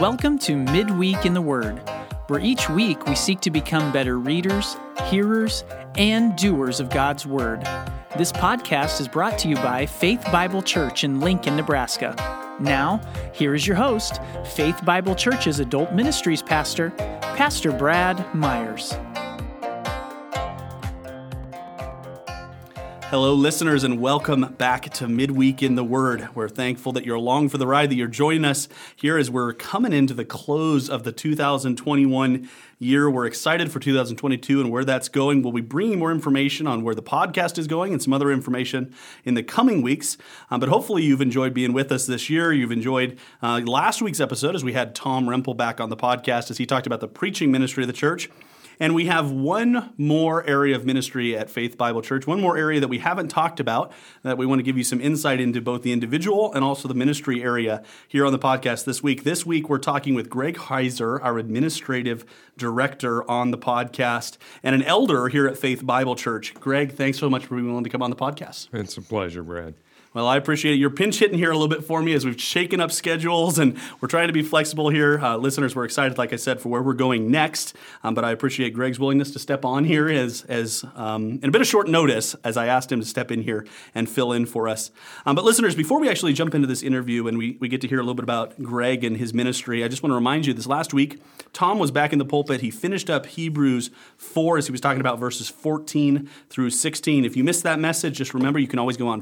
Welcome to Midweek in the Word, where each week we seek to become better readers, hearers, and doers of God's Word. This podcast is brought to you by Faith Bible Church in Lincoln, Nebraska. Now, here is your host, Faith Bible Church's Adult Ministries Pastor, Pastor Brad Myers. Hello, listeners, and welcome back to Midweek in the Word. We're thankful that you're along for the ride, that you're joining us here as we're coming into the close of the 2021 year. We're excited for 2022 and where that's going. We'll be bringing more information on where the podcast is going and some other information in the coming weeks. Um, but hopefully, you've enjoyed being with us this year. You've enjoyed uh, last week's episode as we had Tom Rempel back on the podcast as he talked about the preaching ministry of the church. And we have one more area of ministry at Faith Bible Church, one more area that we haven't talked about that we want to give you some insight into both the individual and also the ministry area here on the podcast this week. This week, we're talking with Greg Hiser, our administrative director on the podcast, and an elder here at Faith Bible Church. Greg, thanks so much for being willing to come on the podcast. It's a pleasure, Brad. Well, I appreciate it. You're pinch hitting here a little bit for me as we've shaken up schedules and we're trying to be flexible here. Uh, listeners, we're excited, like I said, for where we're going next. Um, but I appreciate Greg's willingness to step on here as, as um, in a bit of short notice as I asked him to step in here and fill in for us. Um, but listeners, before we actually jump into this interview and we, we get to hear a little bit about Greg and his ministry, I just want to remind you this last week, Tom was back in the pulpit. He finished up Hebrews 4 as he was talking about verses 14 through 16. If you missed that message, just remember you can always go on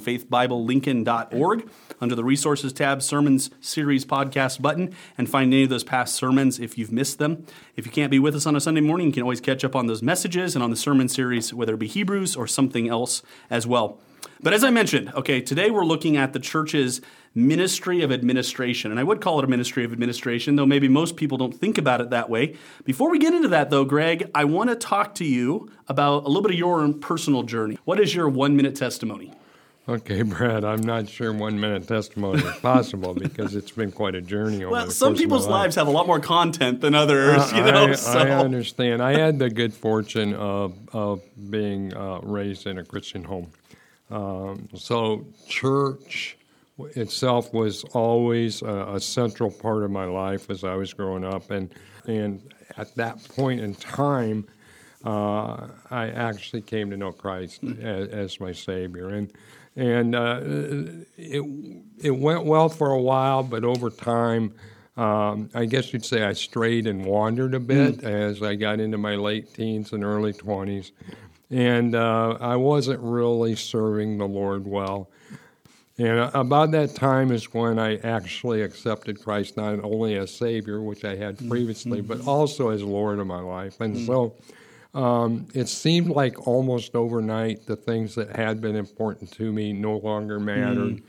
faithbiblelincoln.org under the resources tab, sermons series podcast button, and find any of those past sermons if you've missed them. If you can't be with us on a Sunday morning, you can always catch up on those messages and on the sermon series, whether it be Hebrews or something else as well. But as I mentioned, okay, today we're looking at the church's ministry of administration. And I would call it a ministry of administration, though maybe most people don't think about it that way. Before we get into that, though, Greg, I want to talk to you about a little bit of your own personal journey. What is your one minute testimony? Okay, Brad, I'm not sure one minute testimony is possible because it's been quite a journey over Well, the some course of people's my life. lives have a lot more content than others, you know. I, so. I understand. I had the good fortune of, of being uh, raised in a Christian home. Um, so, church itself was always a, a central part of my life as I was growing up. And, and at that point in time, uh, I actually came to know Christ as, as my Savior. And, and uh, it, it went well for a while, but over time, um, I guess you'd say I strayed and wandered a bit as I got into my late teens and early 20s. And uh, I wasn't really serving the Lord well. And about that time is when I actually accepted Christ not only as Savior, which I had previously, but also as Lord of my life. And so um, it seemed like almost overnight the things that had been important to me no longer mattered.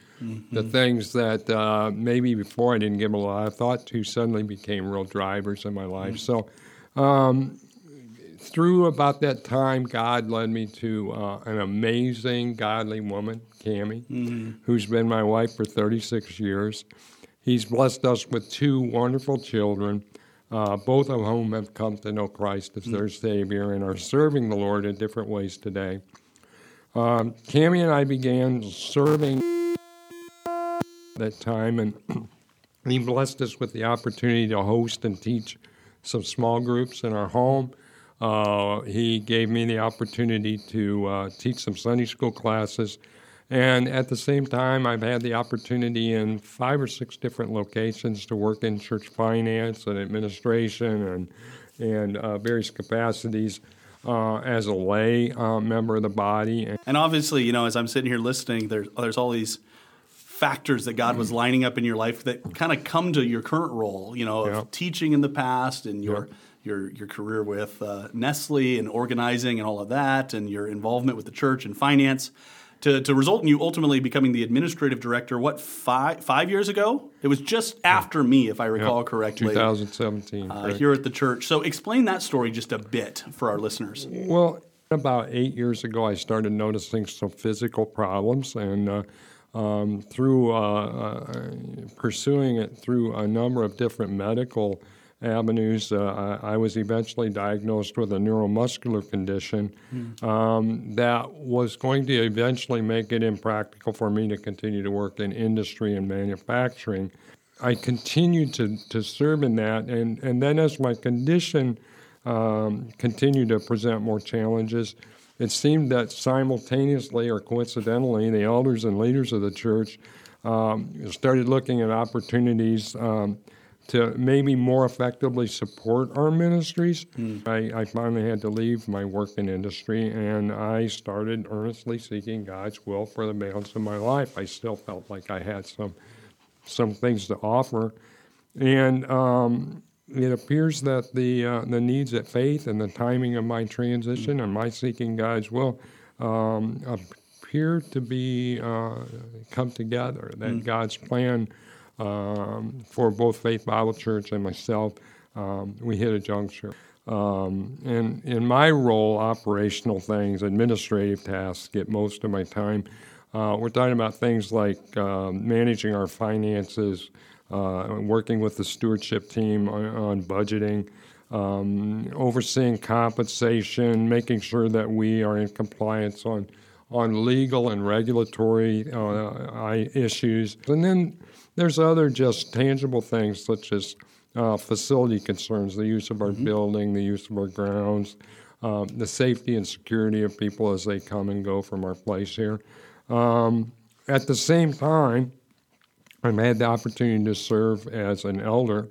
The things that uh, maybe before I didn't give a lot of thought to suddenly became real drivers in my life. So um, through about that time, God led me to uh, an amazing, godly woman, Cami, who's been my wife for 36 years. He's blessed us with two wonderful children, uh, both of whom have come to know Christ as their Savior and are serving the Lord in different ways today. Um, Cami and I began serving that time, and he blessed us with the opportunity to host and teach some small groups in our home. Uh, he gave me the opportunity to uh, teach some Sunday school classes. And at the same time, I've had the opportunity in five or six different locations to work in church finance and administration and, and uh, various capacities uh, as a lay uh, member of the body. And obviously, you know, as I'm sitting here listening, there's there's all these factors that God was lining up in your life that kind of come to your current role, you know, of teaching in the past and your Yeah. your your career with uh, Nestle and organizing and all of that, and your involvement with the church and finance. To, to result in you ultimately becoming the administrative director, what five five years ago? It was just after me, if I recall correctly. 2017. uh, here at the church. So explain that story just a bit for our listeners. Well, about eight years ago, I started noticing some physical problems, and uh, um, through uh, uh, pursuing it through a number of different medical avenues, uh, I, I was eventually diagnosed with a neuromuscular condition um, that was going to eventually make it impractical for me to continue to work in industry and manufacturing. I continued to, to serve in that, and, and then as my condition um, continued to present more challenges, it seemed that simultaneously or coincidentally, the elders and leaders of the church um, started looking at opportunities um, to maybe more effectively support our ministries. Mm. I, I, finally had to leave my work in industry and I started earnestly seeking God's will for the balance of my life. I still felt like I had some some things to offer. And um, it appears that the uh, the needs at faith and the timing of my transition and my seeking God's will um, appear to be uh, come together. That mm. God's plan um, for both Faith Bible Church and myself, um, we hit a juncture. Um, and in my role, operational things, administrative tasks get most of my time. Uh, we're talking about things like uh, managing our finances, uh, working with the stewardship team on, on budgeting, um, overseeing compensation, making sure that we are in compliance on on legal and regulatory uh, issues, and then there's other just tangible things such as uh, facility concerns, the use of our mm-hmm. building, the use of our grounds, uh, the safety and security of people as they come and go from our place here. Um, at the same time, I've had the opportunity to serve as an elder,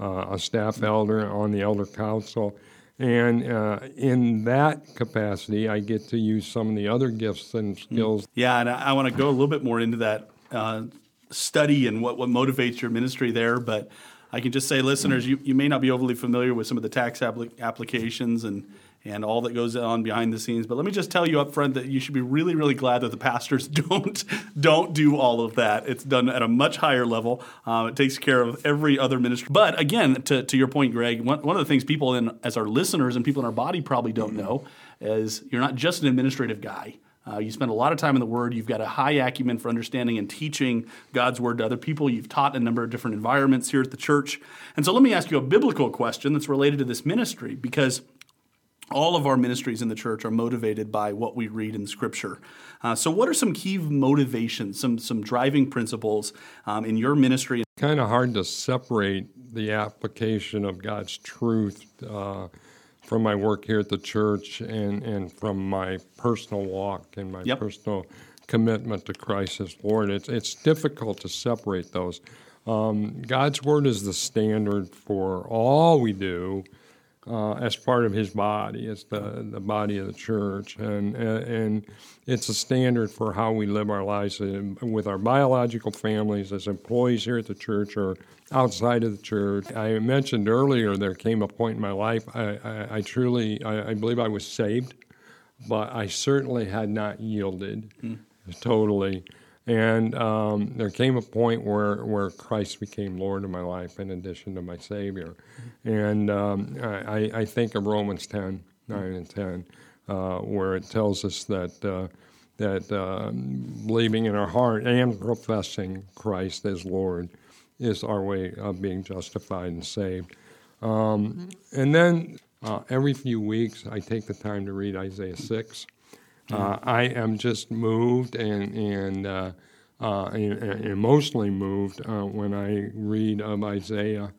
uh, a staff elder on the elder council. And uh, in that capacity, I get to use some of the other gifts and mm. skills. Yeah, and I, I want to go a little bit more into that uh, study and what, what motivates your ministry there. But I can just say, listeners, you, you may not be overly familiar with some of the tax applic- applications and and all that goes on behind the scenes. But let me just tell you up front that you should be really, really glad that the pastors don't don't do all of that. It's done at a much higher level. Uh, it takes care of every other ministry. But again, to, to your point, Greg, one, one of the things people in as our listeners and people in our body probably don't know is you're not just an administrative guy. Uh, you spend a lot of time in the Word. You've got a high acumen for understanding and teaching God's Word to other people. You've taught in a number of different environments here at the church. And so let me ask you a biblical question that's related to this ministry because all of our ministries in the church are motivated by what we read in Scripture. Uh, so, what are some key motivations, some some driving principles um, in your ministry? Kind of hard to separate the application of God's truth uh, from my work here at the church and, and from my personal walk and my yep. personal commitment to Christ as Lord. It's, it's difficult to separate those. Um, God's Word is the standard for all we do uh, as part of His body. It's the, the body of the church, and and it's a standard for how we live our lives with our biological families as employees here at the church or outside of the church. I mentioned earlier there came a point in my life I, I, I truly I, I, believe I was saved, but I certainly had not yielded mm. totally. And um, there came a point where, where Christ became Lord of my life in addition to my Savior. And um, I, I, think of Romans 10, 9 and 10, uh, where it tells us that, uh, that uh, believing in our heart and professing Christ as Lord is our way of being justified and saved. Um, and then uh, every few weeks, I take the time to read Isaiah 6. Uh, I am just moved and and, uh, uh, emotionally moved uh, when I read of Isaiah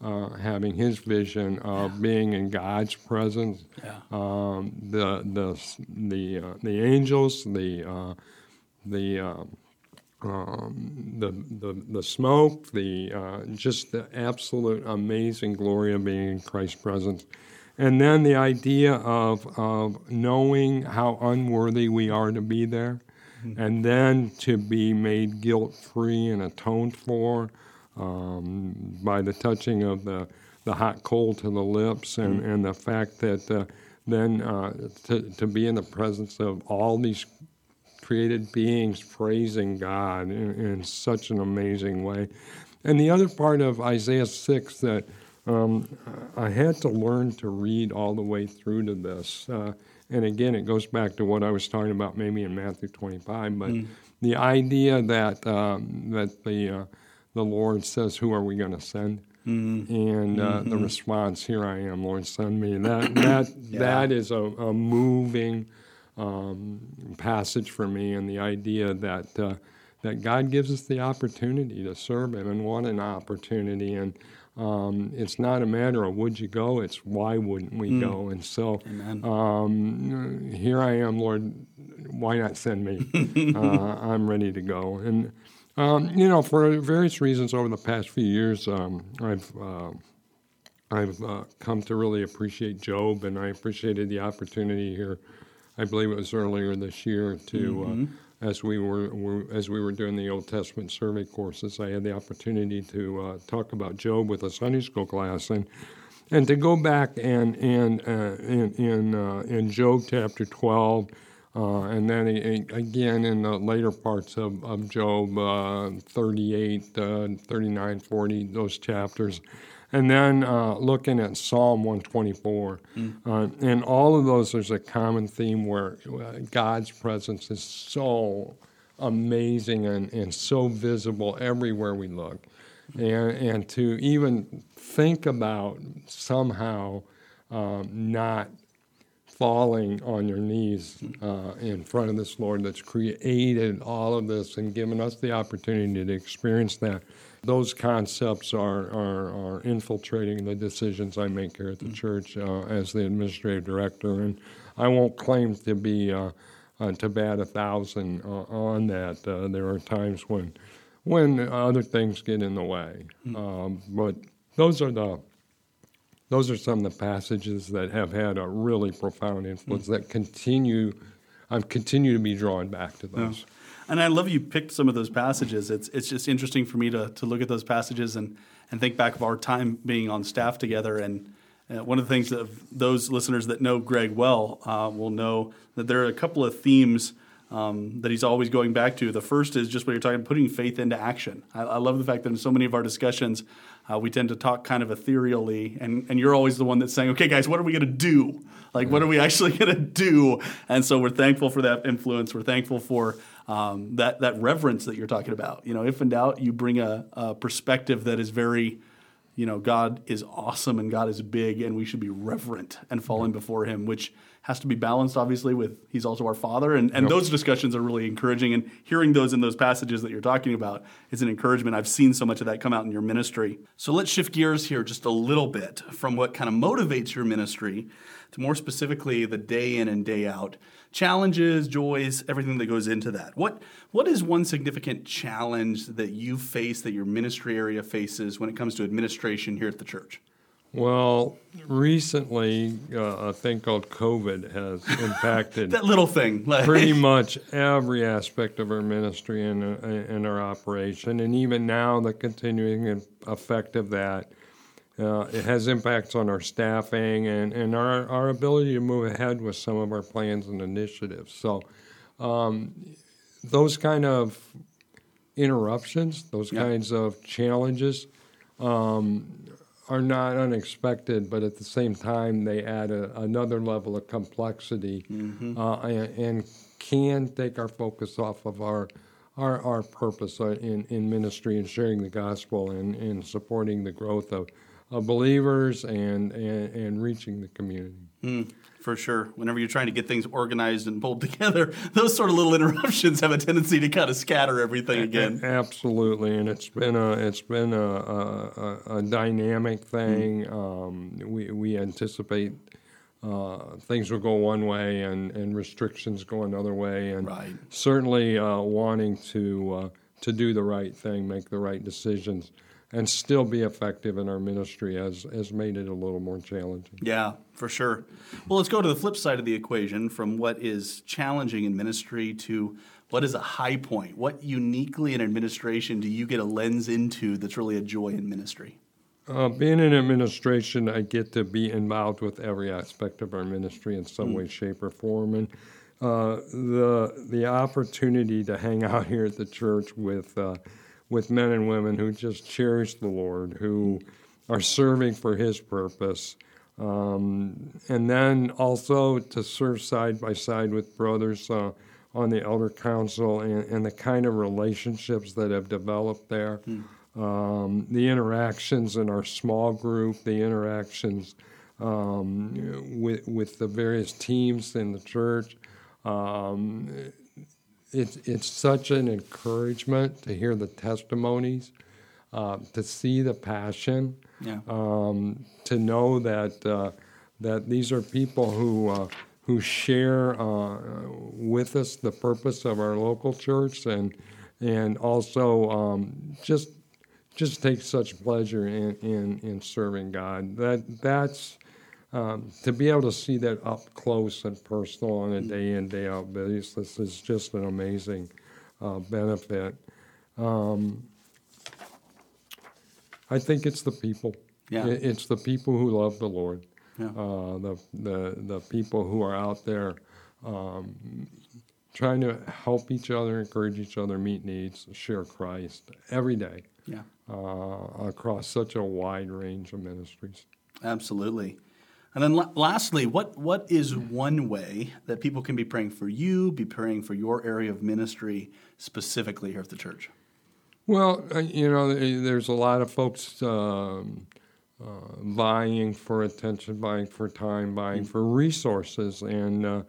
uh, having his vision of yeah. being in God's presence. Yeah. Um, the the the uh, the angels, the the um, um, the, the the smoke, the just the absolute amazing glory of being in Christ's presence. And then the idea of, of knowing how unworthy we are to be there, mm-hmm. and then to be made guilt free and atoned for um, by the touching of the, the hot coal to the lips, and, mm-hmm. and the fact that uh, then uh, to, to be in the presence of all these created beings praising God in, in such an amazing way. And the other part of Isaiah 6 that um, I had to learn to read all the way through to this. Uh, and again, it goes back to what I was talking about maybe in Matthew 25, but mm. the idea that, um, that the, uh, the Lord says, Who are we going to send? Mm. And uh, mm-hmm. the response, Here I am, Lord, send me. That, that, yeah. that is a, a moving um, passage for me, and the idea that, uh, that God gives us the opportunity to serve Him and what an opportunity. And um, it's not a matter of would you go, it's why wouldn't we mm. go. And so um, here I am, Lord, why not send me? uh, I'm ready to go. And, um, you know, for various reasons over the past few years, um, I've. Uh, I've uh, come to really appreciate Job, and I appreciated the opportunity here. I believe it was earlier this year to mm-hmm. As we were, were, as we were doing the Old Testament survey courses, I had the opportunity to uh, talk about Job with a Sunday school class, and and to go back and and uh, in in, uh, in Job chapter twelve. Uh, and then again in the later parts of, of Job, uh, 38, uh, 39, 40, those chapters, and then uh, looking at Psalm 124. Mm. Uh, and all of those, there's a common theme where uh, God's presence is so amazing and, and so visible everywhere we look. And, and to even think about somehow um, not falling on your knees uh, in front of this Lord that's created all of this and given us the opportunity to experience that those concepts are, are, are infiltrating the decisions I make here at the mm-hmm. church uh, as the administrative director. And I won't claim to be uh, uh, to bat a thousand uh, on that. Uh, there are times when when other things get in the way, mm-hmm. um, but those are the those are some of the passages that have had a really profound influence mm-hmm. that continue. I've continued to be drawn back to those. Yeah. And I love you picked some of those passages. It's it's just interesting for me to to look at those passages and and think back of our time being on staff together. And uh, one of the things that those listeners that know Greg well uh, will know that there are a couple of themes. Um, that he's always going back to. The first is just what you're talking, putting faith into action. I, I love the fact that in so many of our discussions, uh, we tend to talk kind of ethereally, and, and you're always the one that's saying, okay, guys, what are we going to do? Like, what are we actually going to do? And so we're thankful for that influence. We're thankful for um, that that reverence that you're talking about. You know, if in doubt, you bring a, a, perspective that is very, you know, God is awesome and God is big, and we should be reverent and falling before Him, which has to be balanced, obviously, with He's also our Father, and and yep. those discussions are really encouraging. And hearing those in those passages that you're talking about is an encouragement. I've seen so much of that come out in your ministry. So let's shift gears here just a little bit from what kind of motivates your ministry to more specifically the day in and day out challenges, joys, everything that goes into that. What what is one significant challenge that you face that your ministry area faces when it comes to administration here at the church? Well, recently, uh, a thing called COVID has impacted that little thing, pretty much every aspect of our ministry and, uh, and our operation, and even now the continuing effect of that uh, it has impacts on our staffing and, and our, our ability to move ahead with some of our plans and initiatives. So, um, those kind of interruptions, those yeah. kinds of challenges, um, are not unexpected, but at the same time, they add a, another level of complexity mm-hmm. uh, and, and, can take our focus off of our our, our purpose uh, in, in ministry and sharing the gospel and, and supporting the growth of believers and, and, and reaching the community. Mm, for sure. Whenever you're trying to get things organized and pulled together, those sort of little interruptions have a tendency to kind of scatter everything again. Absolutely, and it's been a it's been a, a, a dynamic thing. Mm. Um, we we anticipate. Uh, things will go one way and, and restrictions go another way, and right. certainly uh, wanting to uh, to do the right thing, make the right decisions and still be effective in our ministry has, has made it a little more challenging. Yeah, for sure. Well, let's go to the flip side of the equation from what is challenging in ministry to what is a high point. What uniquely in administration do you get a lens into that's really a joy in ministry? Uh, being in administration, I get to be involved with every aspect of our ministry in some mm. way, shape, or form. And uh, the, the opportunity to hang out here at the church with uh, with men and women who just cherish the Lord, who are serving for His purpose. Um, and then also to serve side by side with brothers uh, on the elder council and, and, the kind of relationships that have developed there. Mm. Um, the interactions in our small group, the interactions um, with, with the various teams in the church. Um, it's it's such an encouragement to hear the testimonies, uh, to see the passion, Yeah. um, to know that uh, that these are people who uh, who share uh, with us the purpose of our local church and and also um, just just take such pleasure in, in, in serving God. That that's um, to be able to see that up close and personal on a day in day out basis is just an amazing uh, benefit. Um, I think it's the people. Yeah. It's the people who love the Lord. Yeah. Uh, the, the the people who are out there um, trying to help each other, encourage each other, meet needs, share Christ every day Yeah. uh, across such a wide range of ministries. Absolutely. And then la- lastly, what, what is one way that people can be praying for you, be praying for your area of ministry specifically here at the church? Well, uh, you know, there's a lot of folks um, uh, vying for attention, vying for time, vying for resources, and uh,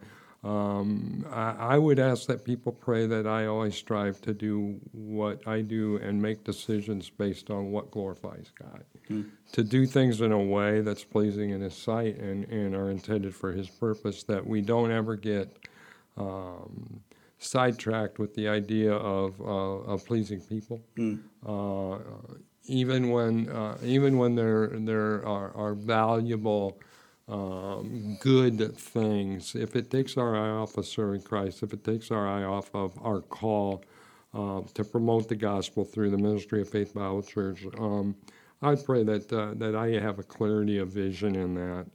um, I, I would ask that people pray that I always strive to do what I do and make decisions based on what glorifies God. To do things in a way that's pleasing in His sight and, and are intended for His purpose, that we don't ever get um, sidetracked with the idea of, uh, of pleasing people. Uh, even when uh, even when there there are, are valuable, um, good things, if it takes our eye off of serving Christ, if it takes our eye off of our call uh, to promote the gospel through the ministry of Faith Bible Church. Um, I pray that uh, that I have a clarity of vision in that.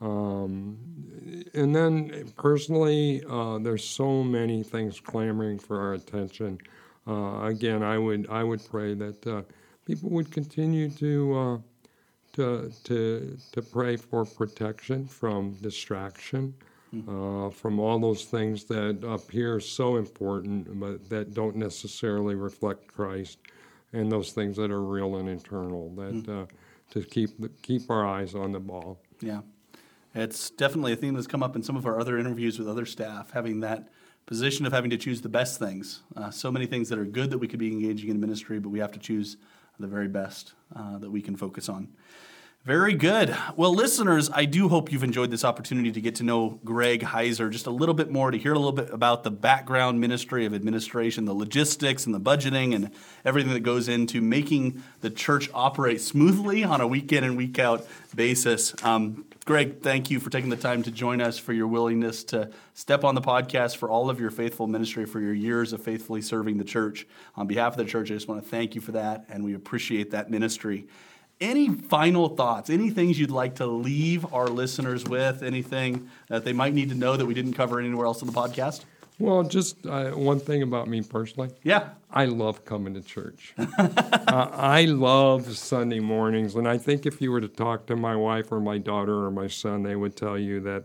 Um, and then personally, uh, there's so many things clamoring for our attention. Uh, again, I would I would pray that uh, people would continue to uh, to to to pray for protection from distraction, uh, from all those things that appear so important but that don't necessarily reflect Christ, and those things that are real and internal. That uh, to keep keep our eyes on the ball. Yeah. It's definitely a theme that's come up in some of our other interviews with other staff, having that position of having to choose the best things. Uh, so many things that are good that we could be engaging in ministry, but we have to choose the very best uh, that we can focus on. Very good. Well, listeners, I do hope you've enjoyed this opportunity to get to know Greg Hiser just a little bit more, to hear a little bit about the background ministry of administration, the logistics and the budgeting and everything that goes into making the church operate smoothly on a week in and week out basis. Um, Greg, thank you for taking the time to join us, for your willingness to step on the podcast, for all of your faithful ministry, for your years of faithfully serving the church. On behalf of the church, I just want to thank you for that, and we appreciate that ministry. Any final thoughts? Any things you'd like to leave our listeners with? Anything that they might need to know that we didn't cover anywhere else in the podcast? Well, just uh, one thing about me personally. Yeah. I love coming to church. uh, I love Sunday mornings, and I think if you were to talk to my wife or my daughter or my son, they would tell you that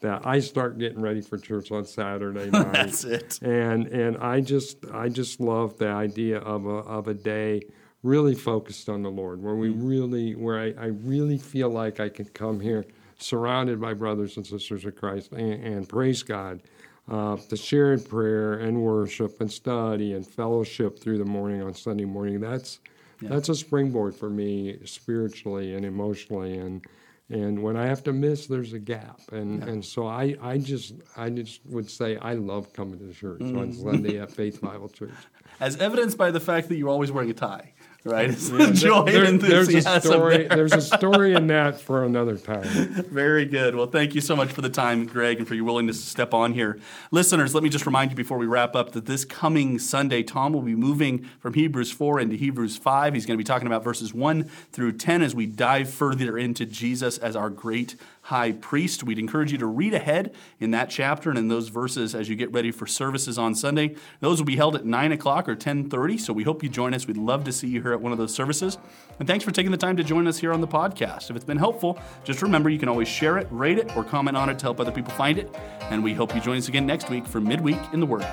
that I start getting ready for church on Saturday night. That's it. And and I just I just love the idea of a of a day really focused on the Lord, where we really where I, I really feel like I can come here surrounded by brothers and sisters of Christ and, and praise God uh, to share in prayer and worship and study and fellowship through the morning on Sunday morning. That's that's a springboard for me spiritually and emotionally. And and when I have to miss, there's a gap, and and so I, I just I just would say I love coming to church on Sunday at Faith Bible Church. As evidenced by the fact that you're always wearing a tie, right? It's the joy There- and there's a enthusiasm story. there. There's a story in that for another time. Very good. Well, thank you so much for the time, Greg, and for your willingness to step on here. Listeners, let me just remind you before we wrap up that this coming Sunday, Tom will be moving from Hebrews 4 into Hebrews 5. He's going to be talking about verses 1 through 10 as we dive further into Jesus as our great high priest. We'd encourage you to read ahead in that chapter and in those verses as you get ready for services on Sunday. Those will be held at 9 o'clock or 10.30, so we hope you join us. We'd love to see you here at one of those services. And thanks for taking the time to join us here on the podcast. If it's been helpful, just remember you can always share it, rate it, or comment on it to help other people find it. And we hope you join us again next week for Midweek in the Word.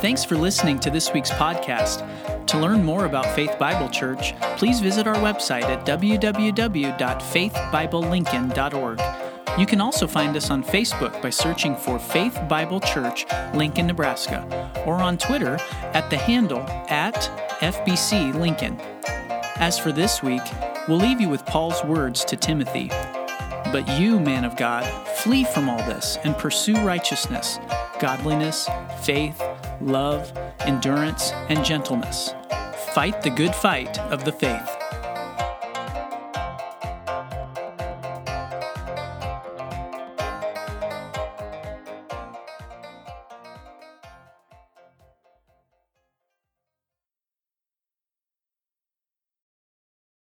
Thanks for listening to this week's podcast. To learn more about Faith Bible Church, please visit our website at www.faithbiblelincoln.org. You can also find us on Facebook by searching for Faith Bible Church, Lincoln, Nebraska, or on Twitter at the handle FBC Lincoln. As for this week, we'll leave you with Paul's words to Timothy. But you, man of God, flee from all this and pursue righteousness, godliness, faith, love, endurance, and gentleness. Fight the good fight of the faith.